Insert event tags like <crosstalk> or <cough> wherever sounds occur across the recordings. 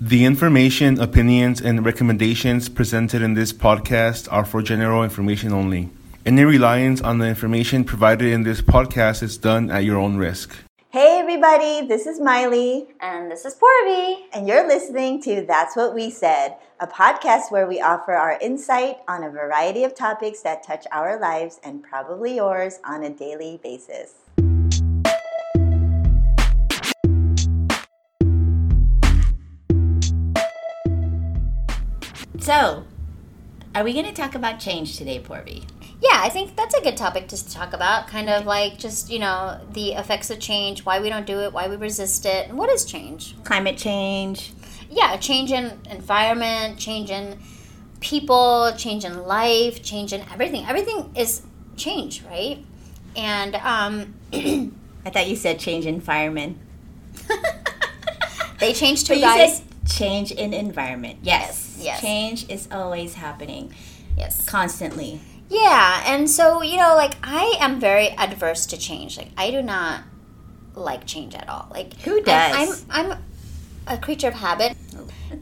The information, opinions, and recommendations presented in this podcast are for general information only. Any reliance on the information provided in this podcast is done at your own risk. Hey everybody, this is Miley. And this is Porby. And you're listening to That's What We Said, a podcast where we offer our insight on a variety of topics that touch our lives and probably yours on a daily basis. So, are we going to talk about change today, Porby? Yeah, I think that's a good topic to talk about. Kind of like just, you know, the effects of change, why we don't do it, why we resist it. And what is change? Climate change. Yeah, change in environment, change in people, change in life, change in everything. Everything is change, right? And um <clears throat> I thought you said change in firemen. <laughs> they changed too, but guys. change in environment. Yes. Yes. Change is always happening. Yes. Constantly. Yeah, and so you know, like I am very adverse to change. Like I do not like change at all. Like who does? I'm I'm a creature of habit.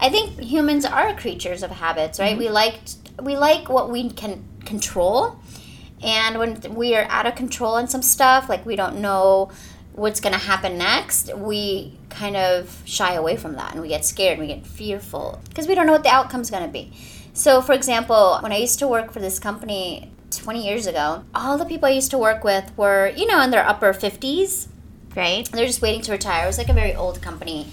I think humans are creatures of habits, right? Mm-hmm. We like we like what we can control, and when we are out of control in some stuff, like we don't know what's going to happen next, we kind of shy away from that and we get scared, and we get fearful because we don't know what the outcome's going to be. So, for example, when I used to work for this company 20 years ago, all the people I used to work with were, you know, in their upper 50s. Right. They're just waiting to retire. It was like a very old company.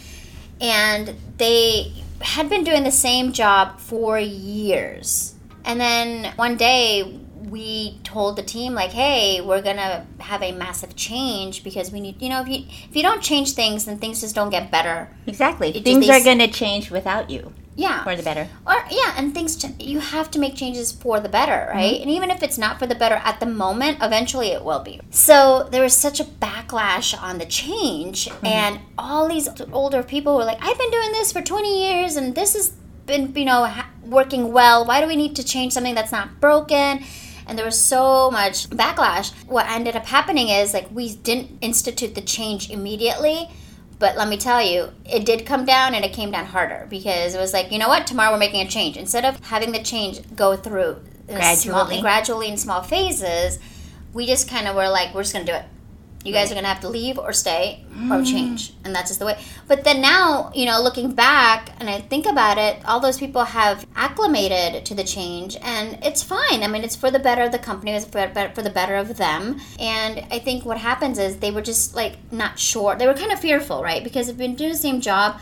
And they had been doing the same job for years. And then one day we told the team like hey we're gonna have a massive change because we need you know if you if you don't change things then things just don't get better. Exactly. Things just, are gonna change without you yeah. for the better. Or yeah and things you have to make changes for the better right? Mm-hmm. and even if it's not for the better at the moment eventually it will be. So there was such a backlash on the change mm-hmm. and all these older people were like i've been doing this for 20 years and this has been you know working well. Why do we need to change something that's not broken and there was so much backlash. What ended up happening is like we didn't institute the change immediately. But let me tell you, it did come down and it came down harder because it was like, you know what, tomorrow we're making a change. Instead of having the change go through uh, gradually, small, gradually in small phases, we just kind of were like, we're just going to do it you guys are to have to leave or stay or mm. change. And that's just the way. But then now, you know, looking back and I think about it, all those people have acclimated to the change and it's fine. I mean, it's for the better of the company, it's for, for the better of them. And I think what happens is they were just like not sure. They were kind of fearful, right? Because they've been doing the same job.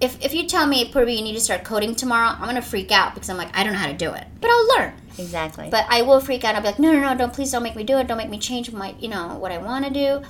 If, if you tell me, Purvi, you need to start coding tomorrow, I'm going to freak out because I'm like, I don't know how to do it. But I'll learn. Exactly. But I will freak out. I'll be like, no, no, no, don't please don't make me do it. Don't make me change my, you know, what I want to do.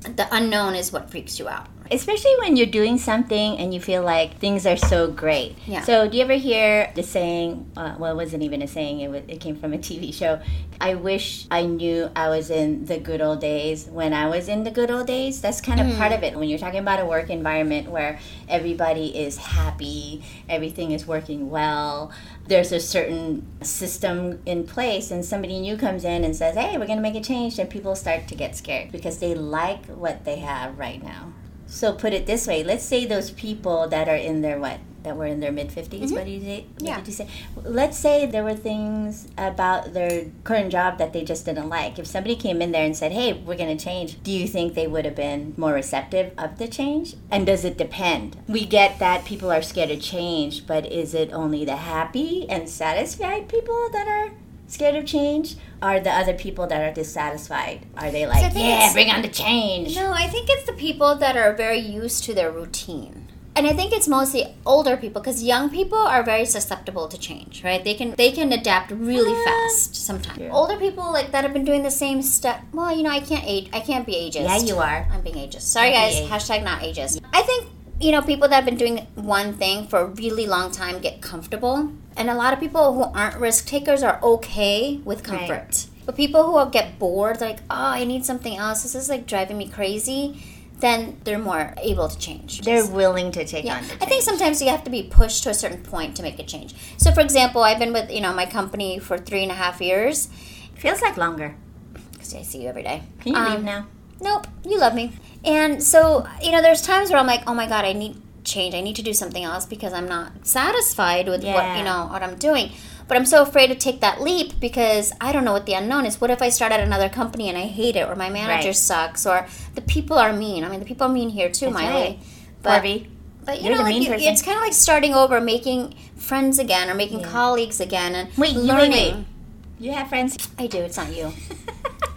The unknown is what freaks you out especially when you're doing something and you feel like things are so great. Yeah. So do you ever hear the saying? Uh, well, it wasn't even a saying. It was, it came from a TV show. I wish I knew I was in the good old days when I was in the good old days. That's kind of mm. part of it. When you're talking about a work environment where everybody is happy, everything is working well. There's a certain system in place, and somebody new comes in and says, "Hey, we're going to make a change," and people start to get scared because they like what they have right now. So put it this way: let's say those people that are in their what that were in their mid 50s mm-hmm. What did you say? What yeah. did you say? Let's say there were things about their current job that they just didn't like. If somebody came in there and said, "Hey, we're going to change," do you think they would have been more receptive of the change? And does it depend? We get that people are scared of change, but is it only the happy and satisfied people that are scared of change are the other people that are dissatisfied? Are they like yeah bring on the change. No i think it's the people that are very used to their routine. And i think it's mostly older people because young people are very susceptible to change right? They can they can adapt really uh, fast sometimes. yeah. older people like that have been doing the same stuff well you know i can't age i can't be ageist. Yeah you are. I'm being ageist. Sorry guys. hashtag not ageist. I think you know, people that have been doing one thing for a really long time get comfortable. And a lot of people who aren't risk takers are okay with comfort. Right. But people who get bored, like, oh, I need something else. This is like driving me crazy. Then they're more able to change. They're willing to take yeah. on. I think sometimes you have to be pushed to a certain point to make a change. So, for example, I've been with you know my company for three and a half years. Feels like longer. Because I see you every day. Can you um, leave now? Nope, you love me. And so, you know, there's times where I'm like, oh my God, I need change. I need to do something else because I'm not satisfied with what you know what I'm doing. But I'm so afraid to take that leap because I don't know what the unknown is. What if I start at another company and I hate it, or my manager Right. sucks, or the people are mean? I mean, the people are mean here too, That's Miley. right. But Harvey. but you You're know, like you, it's kind of like starting over, making friends again, or making colleagues again, and wait, learning. wait. You have friends? I do. It's not you. <laughs>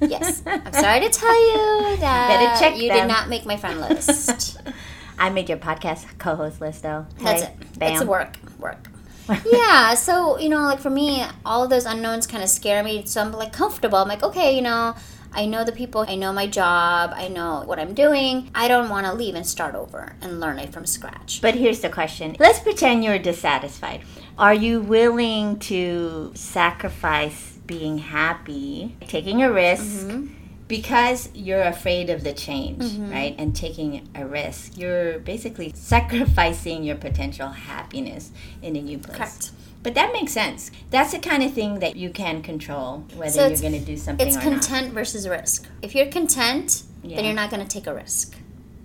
yes, I'm sorry to tell you that Better check you them. did not make my friend list. <laughs> I made your podcast co-host list though. That's Hey, it. Bam. It's work. Work. <laughs> yeah. So you know, like for me, all of those unknowns kind of scare me. So I'm like comfortable. I'm like, okay, you know. I know the people, I know my job, I know what I'm doing. I don't want to leave and start over and learn it from scratch. But here's the question. Let's pretend you're dissatisfied. Are you willing to sacrifice being happy, taking a risk, mm-hmm. because you're afraid of the change, mm-hmm. right? And taking a risk. You're basically <laughs> sacrificing your potential happiness in a new place. Correct. But that makes sense. That's the kind of thing that you can control whether So you're going to do something It's content versus risk. If you're content, Yeah. then you're not going to take a risk.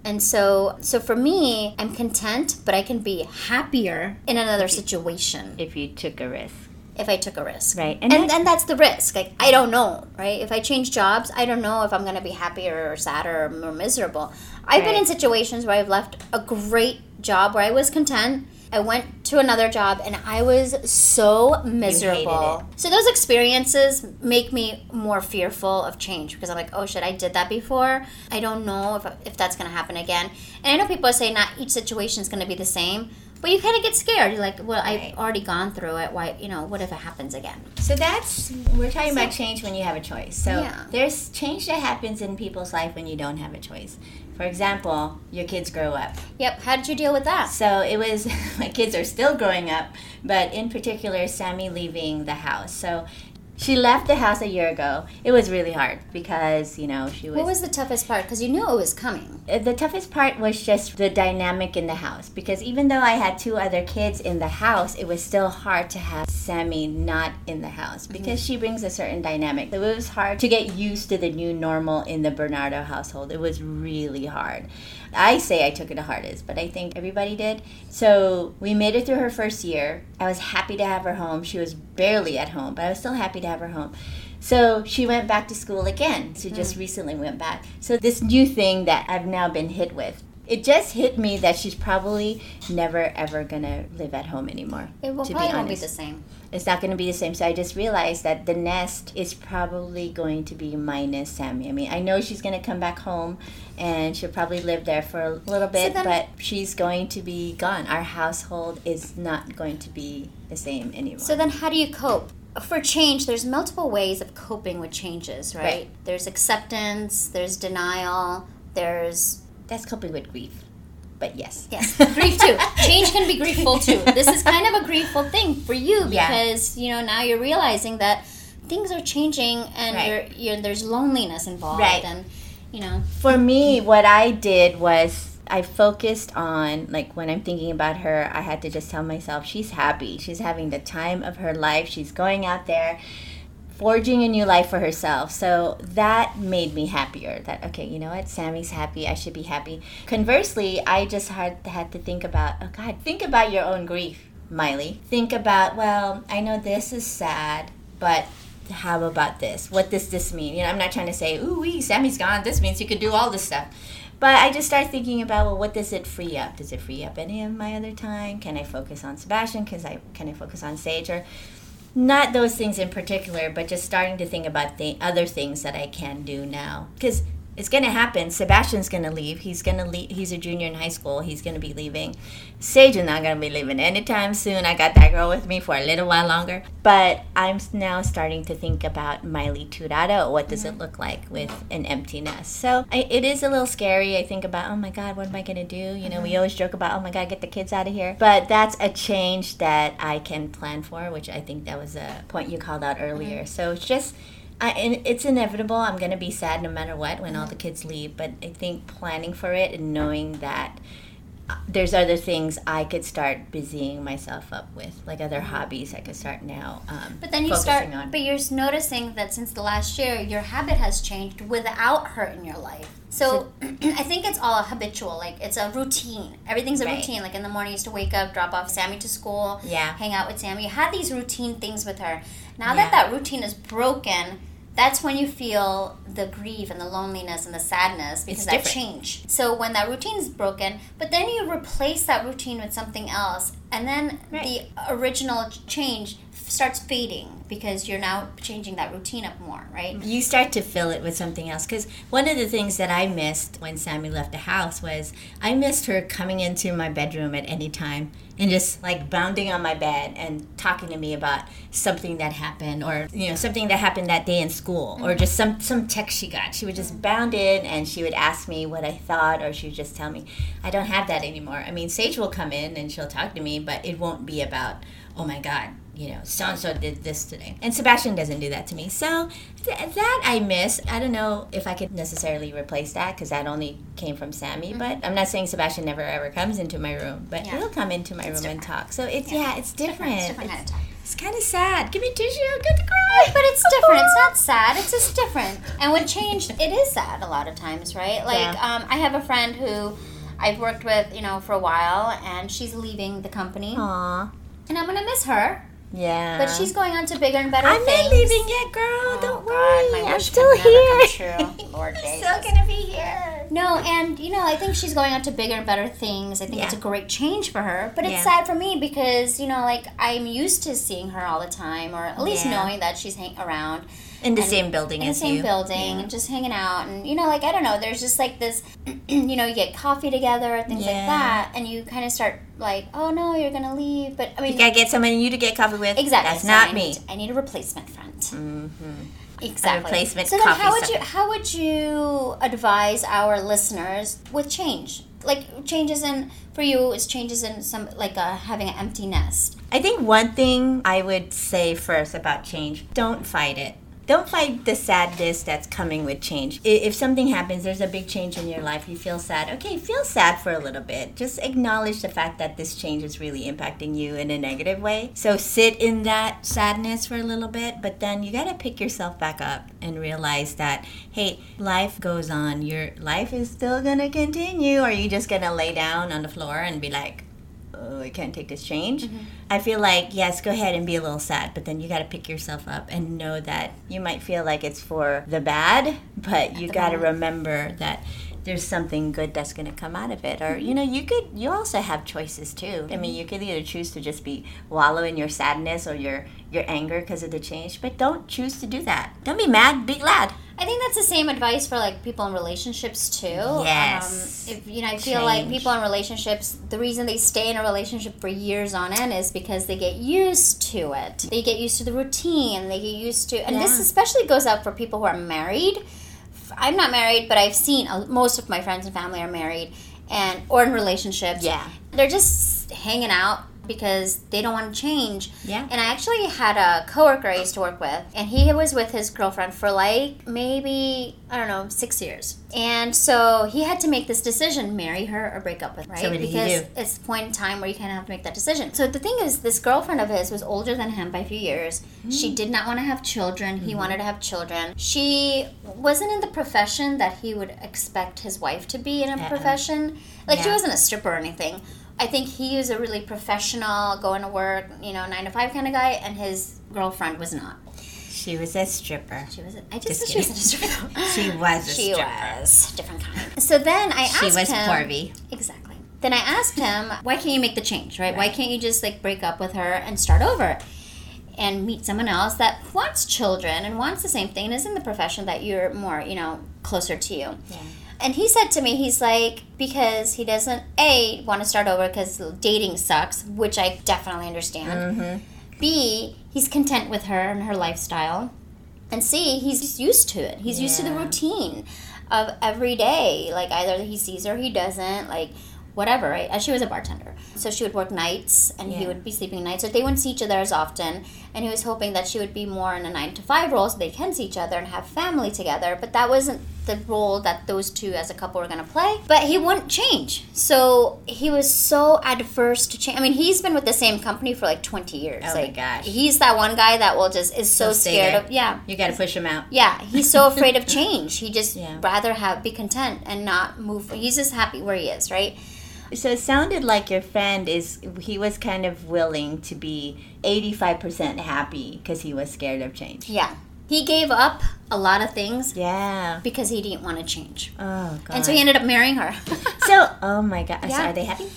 And so, so for me, I'm content, but I can be happier in another situation if you took a risk. If I took a risk. Right. And And and, that's the risk. Like I don't know, right? If I change jobs, I don't know if I'm going to be happier or sadder or more miserable. I've been in situations where I've left a great job where I was content. I went to another job and I was so miserable. So those experiences make me more fearful of change because I'm like, oh shit, I did that before. I don't know if, if that's going to happen again. And I know people say not each situation is going to be the same, but you kind of get scared. You're like, well, Right. I've already gone through it. Why, you know, what if it happens again? So that's we're talking about change when you have a choice. So Yeah. there's change that happens in people's life when you don't have a choice. For example, your kids grow up. Yep. How did you deal with that? So it was <laughs> my kids are still growing up, but in particular Sammy leaving the house. So she left the house a year ago. It was really hard because, you know, she was What was the toughest part? Because you knew it was coming. Uh, the toughest part was just the dynamic in the house because even though I had two other kids in the house, it was still hard to have Sammy not in the house because she brings a certain dynamic. So it was hard to get used to the new normal in the Bernardo household. It was really hard. I say I took it the hardest, but I think everybody did. So we made it through her first year. I was happy to have her home. She was barely at home, but I was still happy to have her home. So she went back to school again. She just mm. recently went back. So this new thing that I've now been hit with. It just hit me that she's probably never ever gonna live at home anymore. It will to probably be won't be the same. it's not gonna be the same. So I just realized that the nest is probably going to be minus Sammy. I mean, I know she's gonna come back home, and she'll probably live there for a little bit, then- but she's going to be gone. Our household is not going to be the same anymore. So then, how do you cope? For change, there's multiple ways of coping with changes, right? Right. There's acceptance, there's denial, there's that's coping with grief. But yes. yes, <laughs> grief too. Change can be griefful too. This is kind of a griefful thing for you Yeah. because you know now you're realizing that things are changing and Right. you're, you're there's loneliness involved Right. and you know For me, what I did was I focused on like when I'm thinking about her, I had to just tell myself she's happy. She's having the time of her life. She's going out there forging a new life for herself. So that made me happier. That okay, you know what? Sammy's happy. I should be happy. Conversely, I just had had to think about, oh god, think about your own grief, Miley. Think about, well, I know this is sad, but how about this? What does this mean? You know, I'm not trying to say, ooh, wee, Sammy's gone. This means you could do all this stuff. But I just start thinking about, well, what does it free up? Does it free up any of my other time? Can I focus on Sebastian? Can I can I focus on Sage? Or not those things in particular, but just starting to think about the other things that I can do now. Because it's going to happen. Sebastian's going to leave. He's going to leave. He's a junior in high school. He's going to be leaving. Sage is not going to be leaving anytime soon. I got that girl with me for a little while longer. But I'm now starting to think about Miley Turado. What does it mm-hmm. look like with an empty nest? So I, it is a little scary. I think about, oh my God, what am I going to do? You know, we mm-hmm. always joke about, oh my God, get the kids out of here. But that's a change that I can plan for, which I think that was a point you called out earlier. Mm-hmm. So it's just I, and it's inevitable. I'm going to be sad no matter what when all the kids leave. But I think planning for it and knowing that there's other things I could start busying myself up with, like other hobbies I could start now. Um, But then you start, on. but you're noticing that since the last year, your habit has changed without her in your life. So <clears throat> I think it's all habitual. Like it's a routine. Everything's a Right. routine. Like in the morning, you used to wake up, drop off Sammy to school, Yeah. hang out with Sammy. You had these routine things with her. Now Yeah. that that routine is broken, that's when you feel the grief and the loneliness and the sadness because that change. So when that routine is broken, but then you replace that routine with something else, and then Right. the original change starts fading because you're now changing that routine up more, right? you start to fill it with something else because one of the things that i missed when sammy left the house was i missed her coming into my bedroom at any time and just like bounding on my bed and talking to me about something that happened or you know something that happened that day in school or mm-hmm. just some some text she got she would just mm-hmm. bound in and she would ask me what i thought or she would just tell me i don't have that anymore i mean sage will come in and she'll talk to me but it won't be about oh my god you know, so and so did this today. And Sebastian doesn't do that to me. So th- that I miss. I don't know if I could necessarily replace that because that only came from Sammy. But I'm not saying Sebastian never ever comes into my room, but Yeah. he'll come into my room and talk. So it's yeah, it's different. It's different kind of time. It's kind of sad. Give me tissue. I'm good to cry. <laughs> But it's different. It's not sad. It's just different. And when change, it is sad a lot of times, right? Like, Yeah. um, I have a friend who I've worked with, you know, for a while, and she's leaving the company, Aw. and I'm gonna miss her. Yeah. But she's going on to bigger and better I'm things. not leaving yet, girl. Oh, Don't God, worry. my I'm still here. <laughs> Lord I'm Jesus. still gonna be here. No, and you know, I think she's going on to bigger and better things. I think Yeah. it's a great change for her. But it's Yeah. sad for me because, you know, like I'm used to seeing her all the time or at least Yeah. knowing that she's hang around In the And- same building in the same you. building and just hanging out and you know, like I don't know, there's just like this <clears throat> you know, you get coffee together, things like that, and you kind of start like, Oh no, you're gonna leave but I mean You gotta get someone you to get coffee with. Exactly. That's so not I me. Need, I need a replacement friend. Mm-hmm. Exactly. replacement so then, coffee how would you how would you advise our listeners with change? Like changes in for you is changes in some like uh, having an empty nest. I think one thing I would say first about change don't fight it. Don't fight the sadness that's coming with change. If something happens, there's a big change in your life, you feel sad. Okay, feel sad for a little bit. Just acknowledge the fact that this change is really impacting you in a negative way. So sit in that sadness for a little bit, but then you got to pick yourself back up and realize that, hey, life goes on. Your life is still going to continue. Or are you just going to lay down on the floor and be like, oh, I can't take this change. Mm-hmm. I feel like, yes, go ahead and be a little sad, but then you got to pick yourself up and know that you might feel like it's for the bad, but you got to remember that there's something good that's going to come out of it or you know you could you also have choices too i mean you could either choose to just be wallow in your sadness or your your anger because of the change but don't choose to do that don't be mad be glad I think that's the same advice for like people in relationships too. Yes. Um, if you know, I feel like people in relationships, the reason they stay in a relationship for years on end is because they get used to it. They get used to the routine. They get used to, and this especially goes out for people who are married. I'm not married, but I've seen most of my friends and family are married, and or in relationships. Yeah. they're just hanging out because they don't want to change. Yeah. And I actually had a coworker I used to work with, and he was with his girlfriend for like maybe I don't know six years, and so he had to make this decision: marry her or break up with her. Right? So what did he because it's the point in time where you kind of have to make that decision. So the thing is, this girlfriend of his was older than him by a few years. Mm. She did not want to have children. Mm-hmm. He wanted to have children. She wasn't in the profession that he would expect his wife to be in a Uh-uh. profession. Like she wasn't a stripper or anything. I think he was a really professional, going to work, you know, nine to five kind of guy, and his girlfriend was not. she was a stripper She was. A, I just, Just said she wasn't a stripper. <laughs> she was a she stripper was different kind. So then I asked him. she was him. Corby. Exactly. Then I asked him, why can't you make the change, right? Why can't you just like break up with her and start over? And meet someone else that wants children and wants the same thing and is in the profession that you're more, you know, closer to you. Yeah. And he said to me, he's like, because he doesn't, A, want to start over because dating sucks, which I definitely understand. Mm-hmm. B, he's content with her and her lifestyle. And C, he's used to it. He's used to the routine of every day. Like either he sees her, he doesn't, like whatever, right? And she was a bartender. So she would work nights and he would be sleeping nights. So they wouldn't see each other as often. And he was hoping that she would be more in a nine to five role so they can see each other and have family together. But that wasn't the role that those two as a couple were going to play, but he wouldn't change. So he was so adverse to change. I mean, he's been with the same company for like 20 years. Oh my gosh. He's that one guy that will just is so scared of yeah. You got to push him out. Yeah, he's so <laughs> afraid of change. He just Yeah. rather have be content and not move. He's just happy where he is, right? So it sounded like your friend is he was kind of willing to be 85% happy because he was scared of change. Yeah. He gave up a lot of things Yeah. because he didn't want to change. Oh god. And so he ended up marrying her. <laughs> <laughs> So, oh my god. So are they happy?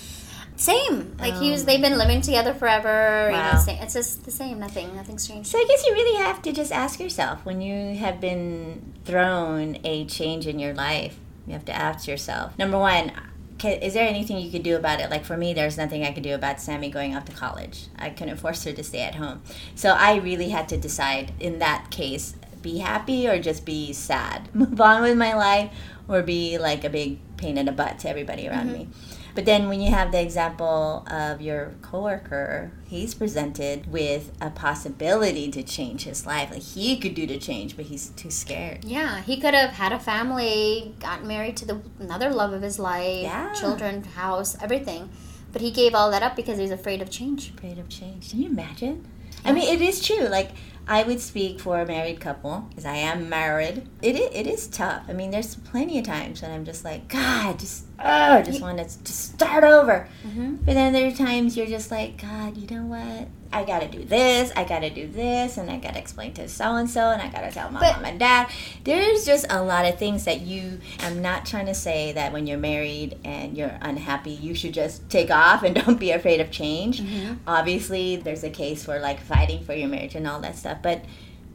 same. Like he Oh was they've been living together forever. You Wow. know, same, it's just the same, nothing nothing strange. So I guess you really have to just ask yourself when you have been thrown a change in your life, you have to ask yourself. Number one, ca is there anything you could do about it? Like for me, there's nothing I could do about Sammy going off to college. I couldn't <laughs> force her to stay at home. So I really had to decide in that case, be happy or just be sad. <laughs> Move on with my life or be like a big pain in the butt to everybody around mm-hmm. me. But then when you have the example of your coworker, he's presented with a possibility to change his life. Like he could do the change, but he's too scared. Yeah, he could have had a family, got married to the another love of his life, Yeah. children, house, everything. But he gave all that up because he was afraid of change. Afraid of change. Can you imagine? I mean, it is true. Like I would speak for a married couple because I am married. It is, it is tough. I mean, there's plenty of times when I'm just like, God, just oh, I just want to just start over. Mm-hmm. But then there are times you're just like, God, you know what? I gotta do this, I gotta do this, and I gotta explain to so and so, and I gotta tell my But- mom and dad. There's just a lot of things that you. I'm not trying to say that when you're married and you're unhappy, you should just take off and <laughs> don't be afraid of change. Obviously, there's a case for like fighting for your marriage and all that stuff. But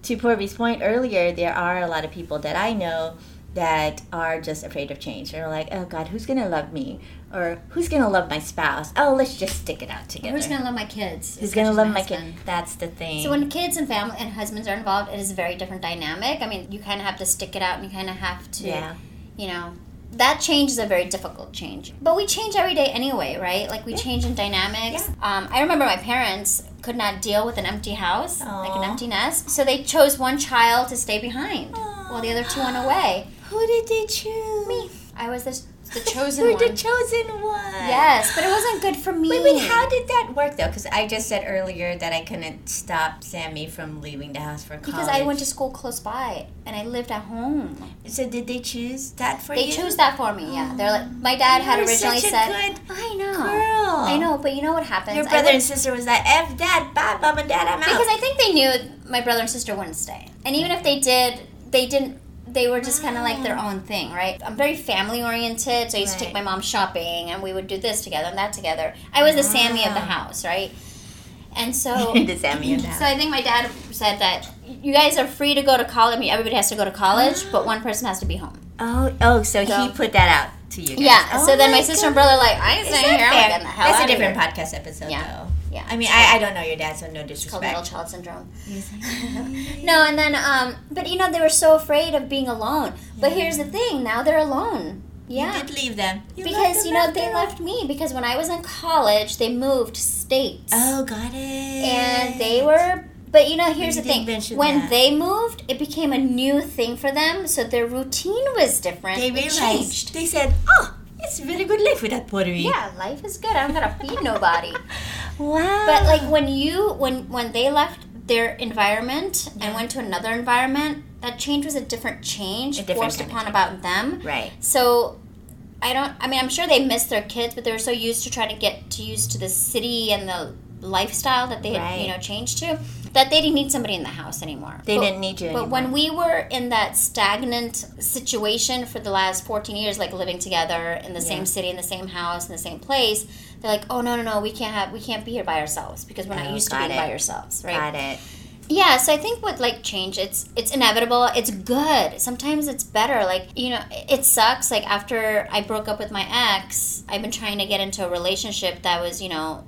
to Porby's point earlier, there are a lot of people that I know that are just afraid of change. They're like, oh God, who's gonna love me? Or who's gonna love my spouse? Oh, let's just stick it out together. Who's gonna love my kids? Who's gonna love my husband? kid? That's the thing. So when kids and family and husbands are involved, it is a very different dynamic. I mean, you kind of have to stick it out, and you kind of have to, Yeah. you know, that change is a very difficult change. But we change every day anyway, right? Like we change in dynamics. Um, I remember my parents could not deal with an empty house, like an empty nest, so they chose one child to stay behind, while the other two went away. Who did they choose? Me, I was the, the <laughs> chosen You're one. the chosen one. yes, but it wasn't good for me. Wait, wait, how did that work though? Because I just said earlier that I couldn't stop Sammy from leaving the house for college. Because I went to school close by and I lived at home. So did they choose that for They you? They chose that for me. Yeah, they're like my dad had You're originally such a said. good I know, girl. I know, but you know what happens? Your brother would- and sister was like, "F dad, bye, mom and dad, I'm out." because I think they knew my brother and sister wouldn't stay, and even if they did, they didn't. They were just kind of like their ah. own thing, right? I'm very family oriented, so I used to take my mom shopping, and we would do this together and that together. I was the Sammy of the ah. house, right? And so, <laughs> the Sammy and so. I think my dad said that you guys are free to go to college. I mean, everybody has to go to college, but one person has to be home. Oh, oh, so, So- he put that out to you. Guys. Yeah. Oh so then my oh my sister and brother are like, I ain't here. The hell That's a different podcast episode, Yeah. though. Yeah. I mean, I, I don't know your dad, so no It's called middle child syndrome. <laughs> No, and then um, but you know they were so afraid of being alone. But here's the thing: now they're alone. Yeah. You did leave them. You because you know they left me because when I was in college they moved states Oh, got it. and they were but you know here's You the thing when that. they moved it became a new thing for them so their routine was different They realized. changed They said, "Oh, it's a really good life without Rico." yeah life is good I don't gotta feed nobody <laughs> Wow. but like when you when when they left their environment and went to another environment that change was a different change A different forced upon about them right. So I don't I mean I'm sure they miss their kids but they were so used to trying to get to used to the city and the lifestyle that they had Right. you know changed to that they didn't need somebody in the house anymore. They But- didn't need you But anymore. when we were in that stagnant situation for the last 14 years like living together in the Yeah. same city in the same house in the same place they're like oh no no no we can't have we can't be here by ourselves because we're not Oh, used to being it. by ourselves right Got it. yeah, so I think with like change, it's it's inevitable. It's good. Sometimes it's better. Like you know, it sucks. Like after I broke up with my ex, I've been trying to get into a relationship that was you know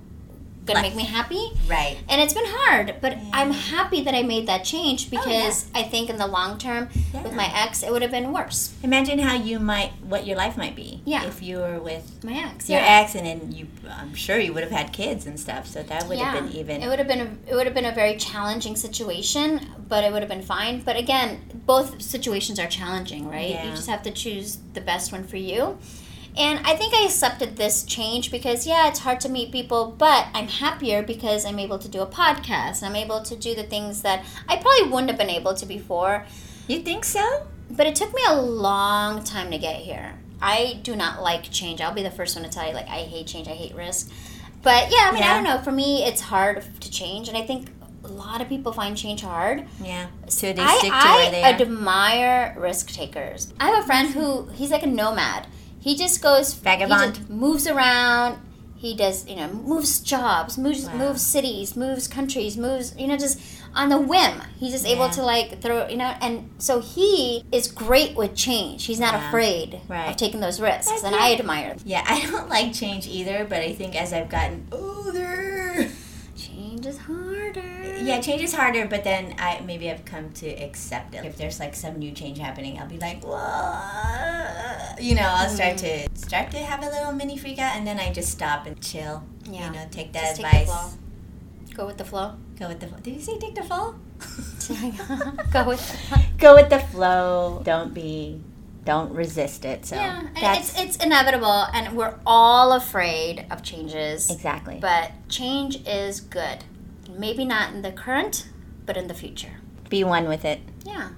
gonna make me happy. Right. And it's been hard, but I'm happy that I made that change oh, because I think in the long term with my ex, it would have been worse. Imagine how you might, what your life might be. Yeah. If you were with My ex, your yeah. ex, and then you, I'm sure you would have had kids and stuff. So that would have been even. It would have been a, it would have been a very challenging situation, but it would have been fine. But again, both situations are challenging, right? Yeah. You just have to choose the best one for you. And I think I accepted this change because yeah, it's hard to meet people, but I'm happier because I'm able to do a podcast. I'm able to do the things that I probably wouldn't have been able to before. you think so? But it took me a long time to get here. I do not like change. I'll be the first one to tell you, like, I hate change, I hate risk. But yeah, I mean, Yeah. I don't know. For me, it's hard to change, and I think a lot of people find change hard. Yeah. So they I, stick to I where they are. admire risk takers. I have a friend who he's like a nomad. He just goes Vagabond. He just moves around. He does, you know, moves jobs, moves Wow. moves cities, moves countries, moves, you know, just on the whim. He's just able to like throw, you know, and so he is great with change. He's not Yeah. afraid Right. of taking those risks, That's and. I admire. Yeah, <laughs> I don't like change either, but I think as I've gotten older, Change is harder. Yeah, change is harder. But then I maybe I've come to accept it. If there's like some new change happening, I'll be like, "Whoa," you know, I'll start mm-hmm. to start to have a little mini freak out, and then I just stop and chill. Yeah. You know, take that Just take the advice. flow. Go with the flow. Go with the. flow. Did you say take the fall? <laughs> Go with the flow. Go with the flow. Don't be. Don't resist it. So yeah, it's it's inevitable, and we're all afraid of changes. exactly. But change is good. Maybe not in the current, but in the future. be one with it. Yeah.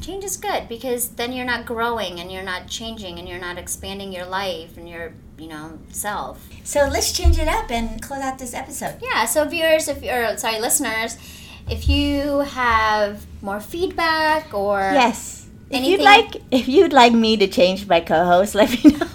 Change is good because then you're not growing and you're not changing and you're not expanding your life and your, you know, self. So let's change it up and close out this episode. Yeah, so viewers, if you're sorry, listeners, if you have more feedback or Yes. If you'd like, if you'd like me to change my co-host, <laughs> let me know.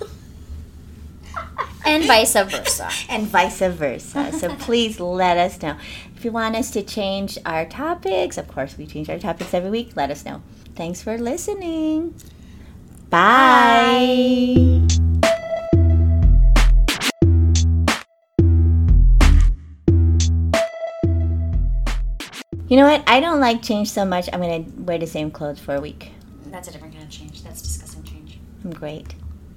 And vice versa. <laughs> and vice versa. So <laughs> please let us know. If you want us to change our topics, of course, we change our topics every week. Let us know. Thanks for listening. Bye. You know what? I don't like change so much. I'm going to wear the same clothes for a week. That's a different kind of change. That's discussing change. I'm great.